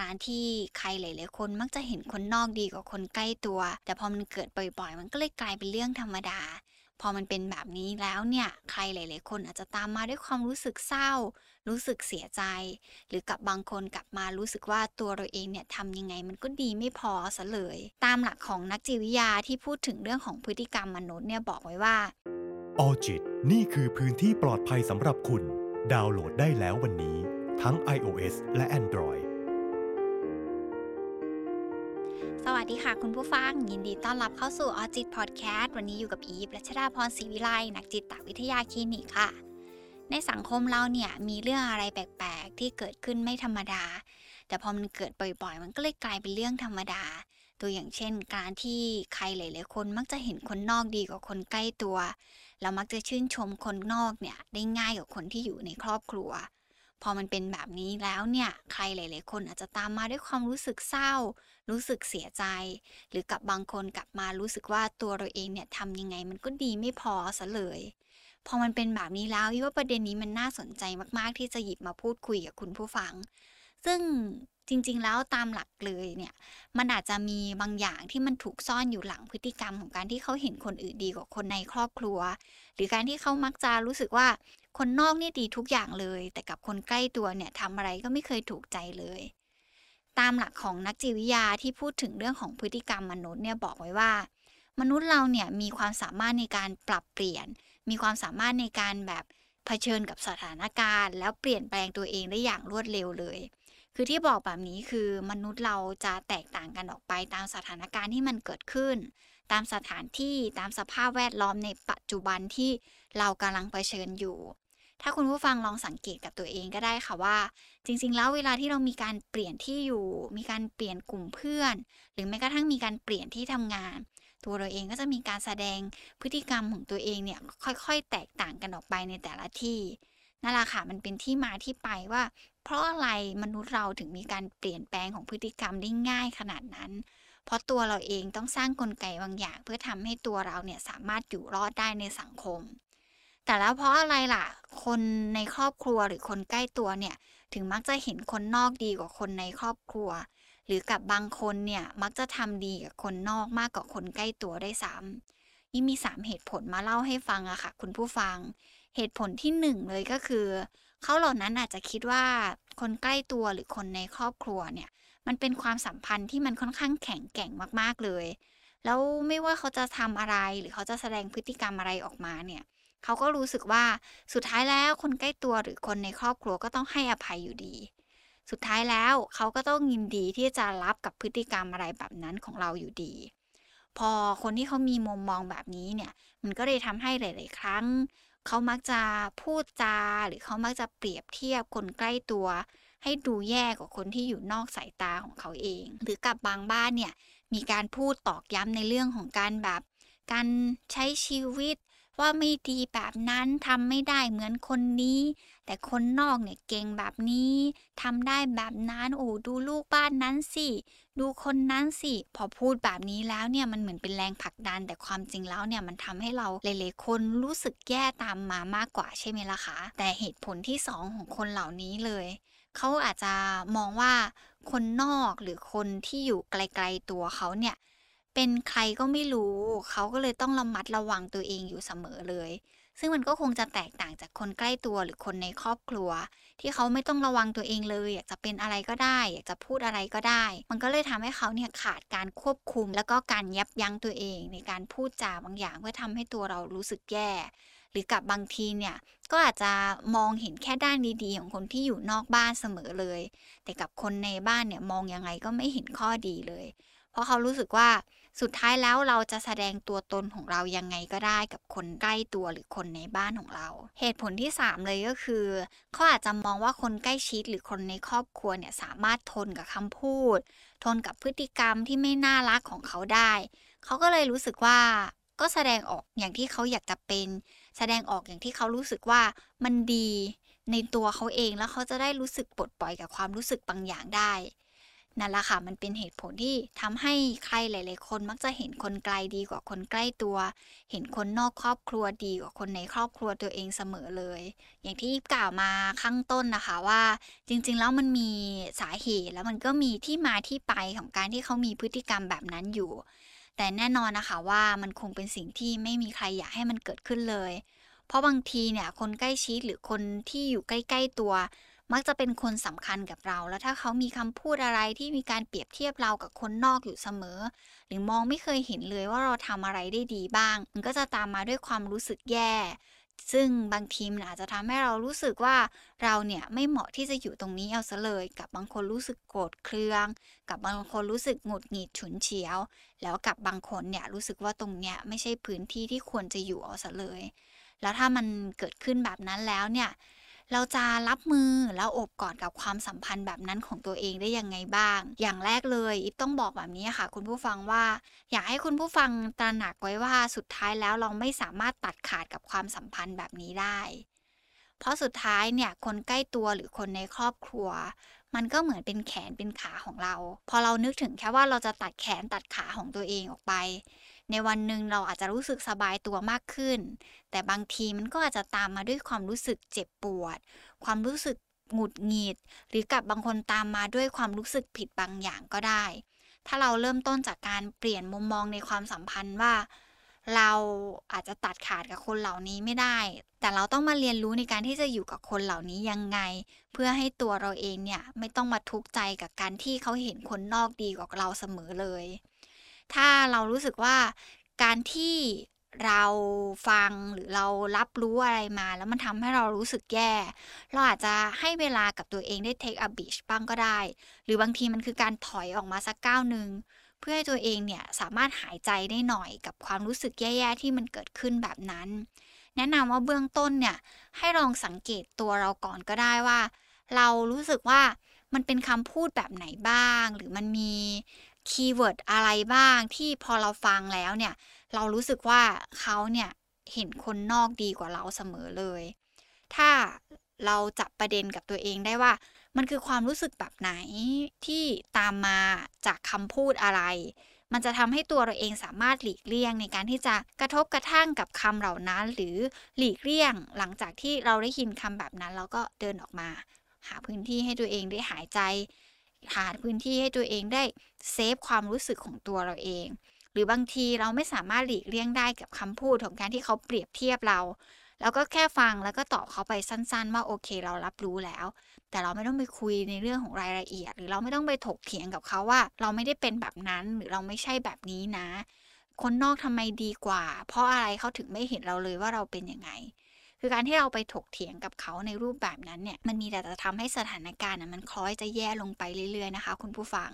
การที่ใครหลาย ๆ คนมักจะเห็นคนนอกดีกว่าคนใกล้ตัว แต่พอมันเกิดบ่อยๆ มันก็เลยกลายเป็นเรื่องธรรมดา พอมันเป็นแบบนี้แล้วเนี่ย ใครหลาย ๆ คนอาจจะตามมาด้วยความรู้สึกเศร้า รู้สึกเสียใจ หรือกับบางคนกลับมารู้สึกว่าตัวเราเองเนี่ยทำยังไงมันก็ดีไม่พอซะเลย ตามหลักของนักจิตวิทยาที่พูดถึงเรื่องของพฤติกรรมมนุษย์เนี่ยบอกไว้ว่าออจิตนี่คือพื้นที่ปลอดภัยสำหรับคุณ ดาวน์โหลดได้แล้ววันนี้ ทั้ง iOS และ Android ดีค่ะคุณผู้ฟัง ยินดีต้อนรับเข้าสู่ออจิตพอดแคสต์วันนี้อยู่กับอีฟรัชดาพรศรีวิไลนักจิตวิทยาคลินิกค่ะ ในสังคมเราเนี่ยมีเรื่องอะไรแปลกๆ ที่เกิดขึ้นไม่ธรรมดา แต่พอมันเกิดบ่อยๆ มันก็เลยกลายเป็นเรื่องธรรมดา ตัวอย่างเช่น การที่ใครหลายๆคนมักจะเห็นคนนอกดีกว่าคนใกล้ตัว เรามักจะชื่นชมคนนอกเนี่ยได้ง่ายกว่าคนที่อยู่ในครอบครัวพอมันเป็นแบบนี้แล้วเนี่ย ใครหลาย ๆ คนอาจจะตามมาด้วยความรู้สึกเศร้า รู้สึกเสียใจ หรือกับบางคนกลับมารู้สึกว่าตัวเราเองเนี่ยทำยังไงมันก็ดีไม่พอซะเลยพอมันเป็นแบบนี้แล้วว่าประเด็นนี้มันน่าสนใจมากๆ ที่จะหยิบมาพูดคุยกับคุณผู้ฟัง ซึ่งจริงๆ แล้วตามหลักเลยเนี่ย มันอาจจะมีบางอย่างที่มันถูกซ่อนอยู่หลังพฤติกรรมของการที่เขาเห็นคนอื่นดีกว่าคนในครอบครัว หรือการที่เขามักจะรู้สึกว่าคนนอกนี่ดีทุกอย่างเลย แต่กับคนใกล้ตัวเนี่ยทำอะไรก็ไม่เคยถูกใจเลย ตามหลักของนักจิตวิทยาที่พูดถึงเรื่องของพฤติกรรมมนุษย์เนี่ยบอกไว้ว่า มนุษย์เราเนี่ยมีความสามารถในการปรับเปลี่ยน มีความสามารถในการแบบเผชิญกับสถานการณ์ แล้วเปลี่ยนแปลงตัวเองได้อย่างรวดเร็วเลย คือที่บอกแบบนี้คือมนุษย์เราจะแตกต่างกันออกไปตามสถานการณ์ที่มันเกิดขึ้น ตามสถานที่ตามสภาพแวดล้อมในปัจจุบันที่เรากำลังเผชิญอยู่ ถ้าคุณผู้ฟังลองสังเกตกับตัวเองก็ได้ค่ะว่า จริง ๆ แล้วเวลาที่เรามีการเปลี่ยนที่อยู่ มีการเปลี่ยนกลุ่มเพื่อน หรือแม้กระทั่งมีการเปลี่ยนที่ทำงาน ตัวเราเองก็จะมีการแสดงพฤติกรรมของตัวเองเนี่ยค่อยๆ แตกต่างกันออกไปในแต่ละที่นั่นแหละค่ะมันเป็นที่มาที่ไปว่า เพราะอะไรมนุษย์เราถึงมีการเปลี่ยนแปลงของพฤติกรรมได้ง่ายขนาดนั้น เพราะตัวเราเองต้องสร้างกลไกบางอย่าง เพื่อทำให้ตัวเราเนี่ยสามารถอยู่รอดได้ในสังคม แต่แล้วเพราะอะไรล่ะ คนในครอบครัวหรือคนใกล้ตัวเนี่ย ถึงมักจะเห็นคนนอกดีกว่าคนในครอบครัว หรือกับบางคนเนี่ยมักจะทำดีกับคนนอกมากกว่าคนใกล้ตัวได้ซ้ำยิ่มี 3 เหตุผลมาเล่าให้ฟังอะค่ะ คุณผู้ฟัง เหตุผลที่หนึ่งเลยก็คือเขาเหล่านั้นอาจจะคิดว่าคนใกล้ตัวหรือคนในครอบครัวเนี่ย มันเป็นความสัมพันธ์ที่มันค่อนข้างแข็งแกร่งมากๆเลย แล้วไม่ว่าเขาจะทำอะไรหรือเขาจะแสดงพฤติกรรมอะไรออกมาเนี่ย เขาก็รู้สึกว่าสุดท้ายแล้วคนใกล้ตัวหรือคนในครอบครัวก็ต้องให้อภัยอยู่ดี สุดท้ายแล้วเขาก็ต้องยินดีที่จะรับกับพฤติกรรมอะไรแบบนั้นของเราอยู่ดี พอคนที่เขามีมุมมองแบบนี้เนี่ย มันก็เลยทำให้หลาย ๆ ครั้ง เขามักจะพูดจา หรือเขามักจะเปรียบเทียบคนใกล้ตัว ให้ดูแย่กว่าคนที่อยู่นอกสายตาของเขาเอง หรือกับบางบ้านเนี่ยมีการพูดตอกย้ำในเรื่องของการแบบการใช้ชีวิต ว่าไม่ดีแบบนั้นทำไม่ได้เหมือนคนนี้ แต่คนนอกเนี่ยเก่งแบบนี้ทำได้แบบนั้นโอ้ดูลูกบ้านนั้นสิ ดูคนนั้นสิ พอพูดแบบนี้แล้วเนี่ยมันเหมือนเป็นแรงผลักดัน แต่ความจริงแล้วเนี่ยมันทำให้เราหลายๆคนรู้สึกแย่ตามมามากกว่าใช่ไหมล่ะคะ แต่เหตุผลที่สองของคนเหล่านี้เลยเขาอาจจะมองว่าคนนอกหรือคนที่อยู่ไกล ๆตัวเขาเนี่ย เป็นใครก็ไม่รู้ เขาก็เลยต้องระมัดระวังตัวเองอยู่เสมอเลย ซึ่งมันก็คงจะแตกต่างจากคนใกล้ตัวหรือคนในครอบครัว ที่เขาไม่ต้องระวังตัวเองเลย อยากจะเป็นอะไรก็ได้ อยากจะพูดอะไรก็ได้ มันก็เลยทำให้เขาเนี่ยขาดการควบคุม แล้วก็การยับยั้งตัวเอง ในการพูดจาบางอย่าง เพื่อทำให้ตัวเรารู้สึกแย่ หรือกับบางทีเนี่ยก็อาจจะมองเห็นแค่ด้านดีๆ ของคนที่อยู่นอกบ้านเสมอเลย แต่กับคนในบ้านเนี่ยมองยังไงก็ไม่เห็นข้อดีเลย เพราะเขารู้สึกว่าสุดท้ายแล้วเราจะแสดงตัวตนของเรายังไงก็ได้กับคนใกล้ตัวหรือคนในบ้านของเรา เหตุผลที่ 3 เลยก็คือเขาอาจจะมองว่าคนใกล้ชิดหรือคนในครอบครัวเนี่ยสามารถทนกับคำพูด ทนกับพฤติกรรมที่ไม่น่ารักของเขาได้ เขาก็เลยรู้สึกว่าก็แสดงออกอย่างที่เขาอยากจะเป็น แสดงออกอย่างที่เขารู้สึกว่ามันดีในตัวเขาเองแล้วเขาจะได้รู้สึกปลดปล่อยกับความรู้สึกบางอย่างได้ นั่นแหละค่ะมันเป็นเหตุผลที่ทำให้ใครหลาย ๆ คนมักจะเห็นคนไกลดีกว่าคนใกล้ตัว เห็นคนนอกครอบครัวดีกว่าคนในครอบครัวตัวเองเสมอเลย อย่างที่กล่าวมาข้างต้นนะคะว่า จริง ๆ แล้วมันมีสาเหตุแล้วมันก็มีที่มาที่ไปของการที่เขามีพฤติกรรมแบบนั้นอยู่ แต่แน่นอนนะคะว่ามันคงเป็นสิ่งที่ไม่มีใครอยากให้มันเกิดขึ้นเลย เพราะบางทีเนี่ยคนใกล้ชิดหรือคนที่อยู่ใกล้ ๆ ตัว มักจะเป็นคนสำคัญกับเรา แล้วถ้าเขามีคำพูดอะไรที่มีการเปรียบเทียบเรากับคนนอกอยู่เสมอ หรือมองไม่เคยเห็นเลยว่าเราทำอะไรได้ดีบ้าง มันก็จะตามมาด้วยความรู้สึกแย่ ซึ่งบางทีมันอาจจะทำให้เรารู้สึกว่าเราเนี่ยไม่เหมาะที่จะอยู่ตรงนี้เอาซะเลย กับบางคนรู้สึกโกรธเคือง กับบางคนรู้สึกหงุดหงิดฉุนเฉียว แล้วกับบางคนเนี่ยรู้สึกว่าตรงเนี้ยไม่ใช่พื้นที่ที่ควรจะอยู่เอาซะเลย แล้วถ้ามันเกิดขึ้นแบบนั้นแล้วเนี่ย เราจะรับมือแล้วอบกอดกับความสัมพันธ์แบบนั้นของตัวเองได้ยังไงบ้าง อย่างแรกเลยอิฟต้องบอกแบบนี้ค่ะ คุณผู้ฟังว่า อยากให้คุณผู้ฟังตระหนักไว้ว่าสุดท้ายแล้วเราไม่สามารถตัดขาดกับความสัมพันธ์แบบนี้ได้ เพราะสุดท้ายเนี่ยคนใกล้ตัวหรือคนในครอบครัว มันก็เหมือนเป็นแขนเป็นขาของเรา พอเรานึกถึงแค่ว่าเราจะตัดแขนตัดขาของตัวเองออกไป ในวันหนึ่งเราอาจจะรู้สึกสบายตัวมากขึ้น แต่บางทีมันก็อาจจะตามมาด้วยความรู้สึกเจ็บปวด ความรู้สึกหงุดหงิด หรือกับบางคนตามมาด้วยความรู้สึกผิดบางอย่างก็ได้ ถ้าเราเริ่มต้นจากการเปลี่ยนมุมมองในความสัมพันธ์ว่า เราอาจจะตัดขาดกับคนเหล่านี้ไม่ได้ แต่เราต้องมาเรียนรู้ในการที่จะอยู่กับคนเหล่านี้ยังไง เพื่อให้ตัวเราเองเนี่ยไม่ต้องมาทุกข์ใจกับการที่เขาเห็นคนนอกดีกว่าเราเสมอเลย ถ้าเรารู้สึกว่าการที่เราฟังหรือเรารับรู้อะไรมา แล้วมันทำให้เรารู้สึกแย่ เราอาจจะให้เวลากับตัวเองได้ take a beach บ้างก็ได้ หรือบางทีมันคือการถอยออกมาสักก้าวหนึ่งเพื่อให้ตัวเองเนี่ยสามารถหายใจได้หน่อยกับความรู้สึกแย่ๆที่มันเกิดขึ้นแบบนั้น แนะนำว่าเบื้องต้นเนี่ยให้ลองสังเกตตัวเราก่อนก็ได้ว่า เรารู้สึกว่ามันเป็นคำพูดแบบไหนบ้าง หรือมันมี keyword อะไรบ้างที่พอเราฟังแล้วเนี่ย เรารู้สึกว่าเขาเนี่ยเห็นคนนอกดีกว่าเราเสมอเลย ถ้าเราจับประเด็นกับตัวเองได้ว่า มันคือความรู้สึกแบบไหนที่ตามมาจากคำพูดอะไร มันจะทำให้ตัวเราเองสามารถหลีกเลี่ยงในการที่จะกระทบกระทั่งกับคำเหล่านั้น หรือหลีกเลี่ยง หลังจากที่เราได้ยินคำแบบนั้น เราก็เดินออกมา หาพื้นที่ให้ตัวเองได้หายใจ หาพื้นที่ให้ตัวเองได้เซฟความรู้สึกของตัวเราเอง หรือบางทีเราไม่สามารถหลีกเลี่ยงได้กับคำพูดของการที่เขาเปรียบเทียบเรา แล้วก็แค่ฟังแล้วก็ตอบเขาไปสั้นๆ ว่าโอเคเรารับรู้แล้ว แต่เราไม่ต้องไปคุยในเรื่องของรายละเอียด หรือเราไม่ต้องไปถกเถียงกับเขาว่า เราไม่ได้เป็นแบบนั้นหรือเราไม่ใช่แบบนี้นะ คนนอกทำไมดีกว่า เพราะอะไรเขาถึงไม่เห็นเราเลยว่าเราเป็นยังไง คือการที่เราไปถกเถียงกับเขาในรูปแบบนั้นเนี่ย มันมีแต่จะทำให้สถานการณ์มันคล้อยจะแย่ลงไปเรื่อยๆนะคะ คุณผู้ฟัง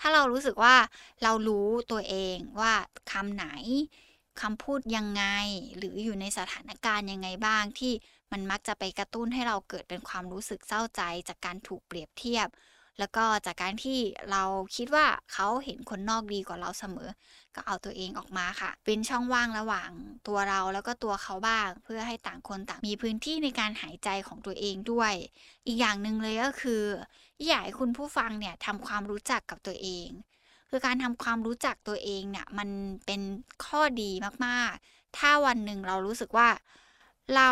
ถ้าเรารู้สึกว่าเรารู้ตัวเองว่าคำไหนคำพูดยังไง หรืออยู่ในสถานการณ์ยังไงบ้างที่มันมักจะไปกระตุ้นให้เราเกิดเป็นความรู้สึกเศร้าใจจากการถูกเปรียบเทียบ แล้วก็จากการที่เราคิดว่าเขาเห็นคนนอกดีกว่าเราเสมอ ก็เอาตัวเองออกมาค่ะ เป็นช่องว่างระหว่างตัวเราแล้วก็ตัวเขาบ้าง เพื่อให้ต่างคนต่างมีพื้นที่ในการหายใจของตัวเองด้วย อีกอย่างหนึ่งเลยก็คืออยากให้คุณผู้ฟังเนี่ยทำความรู้จักกับตัวเองคือการทำความรู้จักตัวเองเนี่ยมันเป็นข้อดีมากๆ ถ้าวันหนึ่งเรารู้สึกว่า เรา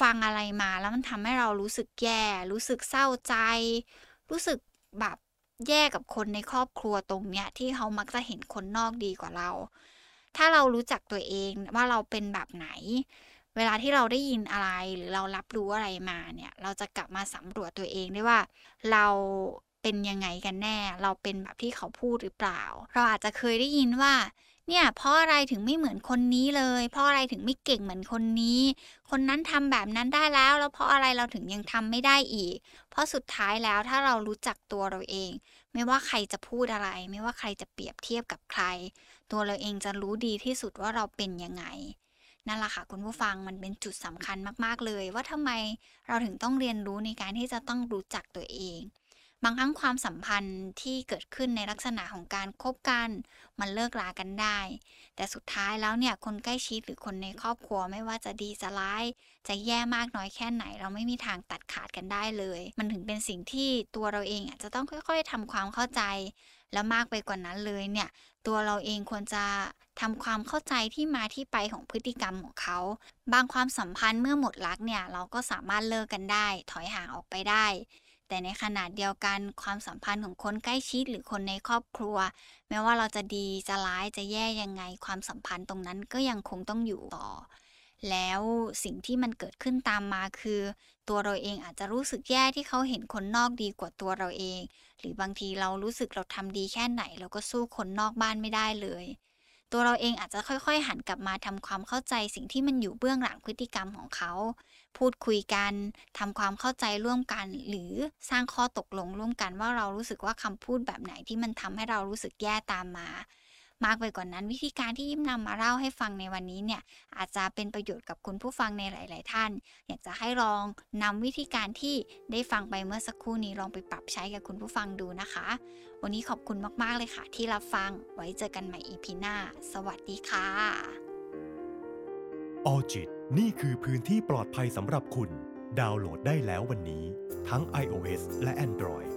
ฟังอะไรมาแล้วมันทำให้เรารู้สึกแย่ รู้สึกเศร้าใจ รู้สึก แบบแย่กับคนในครอบครัวตรงเนี้ย ที่เขามักจะเห็นคนนอกดีกว่าเรา ถ้าเรารู้จักตัวเองว่าเราเป็นแบบไหน เวลาที่เราได้ยินอะไรหรือเรารับรู้อะไรมาเนี่ย เราจะกลับมาสำรวจตัวเองได้ว่า เราเป็นยังไงกันแน่ เราเป็นแบบที่เขาพูดหรือเปล่า เราอาจจะเคยได้ยินว่า เนี่ยเพราะอะไรถึงไม่เหมือนคนนี้เลย เพราะอะไรถึงไม่เก่งเหมือนคนนี้ คนนั้นทำแบบนั้นได้แล้ว แล้วเพราะอะไรเราถึงยังทำไม่ได้อีก เพราะสุดท้ายแล้วถ้าเรารู้จักตัวเราเอง ไม่ว่าใครจะพูดอะไร ไม่ว่าใครจะเปรียบเทียบกับใคร ตัวเราเองจะรู้ดีที่สุดว่าเราเป็นยังไงนั่นแหละค่ะคุณผู้ฟังมันเป็นจุดสำคัญมาก ๆ เลย ว่าทำไมเราถึงต้องเรียนรู้ในการที่จะต้องรู้จักตัวเอง บางครั้งความสัมพันธ์ที่เกิดขึ้นในลักษณะของการคบกัน มันเลิกลากันได้ แต่สุดท้ายแล้วเนี่ยคนใกล้ชิดหรือคนในครอบครัวไม่ว่าจะดีจะร้าย จะแย่มากน้อยแค่ไหน เราไม่มีทางตัดขาดกันได้เลย มันถึงเป็นสิ่งที่ตัวเราเองอะจะต้องค่อย ๆทำความเข้าใจ แล้วมากไปกว่านั้นเลยเนี่ยตัวเราเองควรจะทำความเข้าใจที่มาที่ไปของพฤติกรรมของเขา บางความสัมพันธ์เมื่อหมดรักเนี่ยเราก็สามารถเลิกกันได้ ถอยห่างออกไปได้ แต่ในขณะเดียวกันความสัมพันธ์ของคนใกล้ชิดหรือคนในครอบครัว แม้ว่าเราจะดีจะร้ายจะแย่ยังไง ความสัมพันธ์ตรงนั้นก็ยังคงต้องอยู่ต่อ แล้วสิ่งที่มันเกิดขึ้นตามมาคือ ตัวเราเองอาจจะรู้สึกแย่ที่เขาเห็นคนนอกดีกว่าตัวเราเอง หรือบางทีเรารู้สึกเราทำดีแค่ไหน เราก็สู้คนนอกบ้านไม่ได้เลย ตัวเราเองอาจจะค่อย ๆ หันกลับมาทำความเข้าใจสิ่งที่มันอยู่เบื้องหลังพฤติกรรมของเขา พูดคุยกันทำความเข้าใจร่วมกัน หรือสร้างข้อตกลงร่วมกันว่าเรารู้สึกว่าคำพูดแบบไหนที่มันทำให้เรารู้สึกแย่ตามมา มากไปกว่านั้น วิธีการที่ยิ้มนำมาเล่าให้ฟังในวันนี้เนี่ยอาจจะเป็นประโยชน์กับคุณผู้ฟังในหลาย ๆ ท่าน อยากจะให้ลองนำวิธีการที่ได้ฟังไปเมื่อสักครู่นี้ลองไปปรับใช้กับคุณผู้ฟังดูนะคะ วันนี้ขอบคุณมาก ๆ เลยค่ะ ที่รับฟังไว้เจอกันใหม่ EP หน้า สวัสดีค่ะออจิตนี่คือพื้นที่ปลอดภัยสำหรับคุณ ดาวน์โหลดได้แล้ววันนี้ ทั้ง iOS และ Android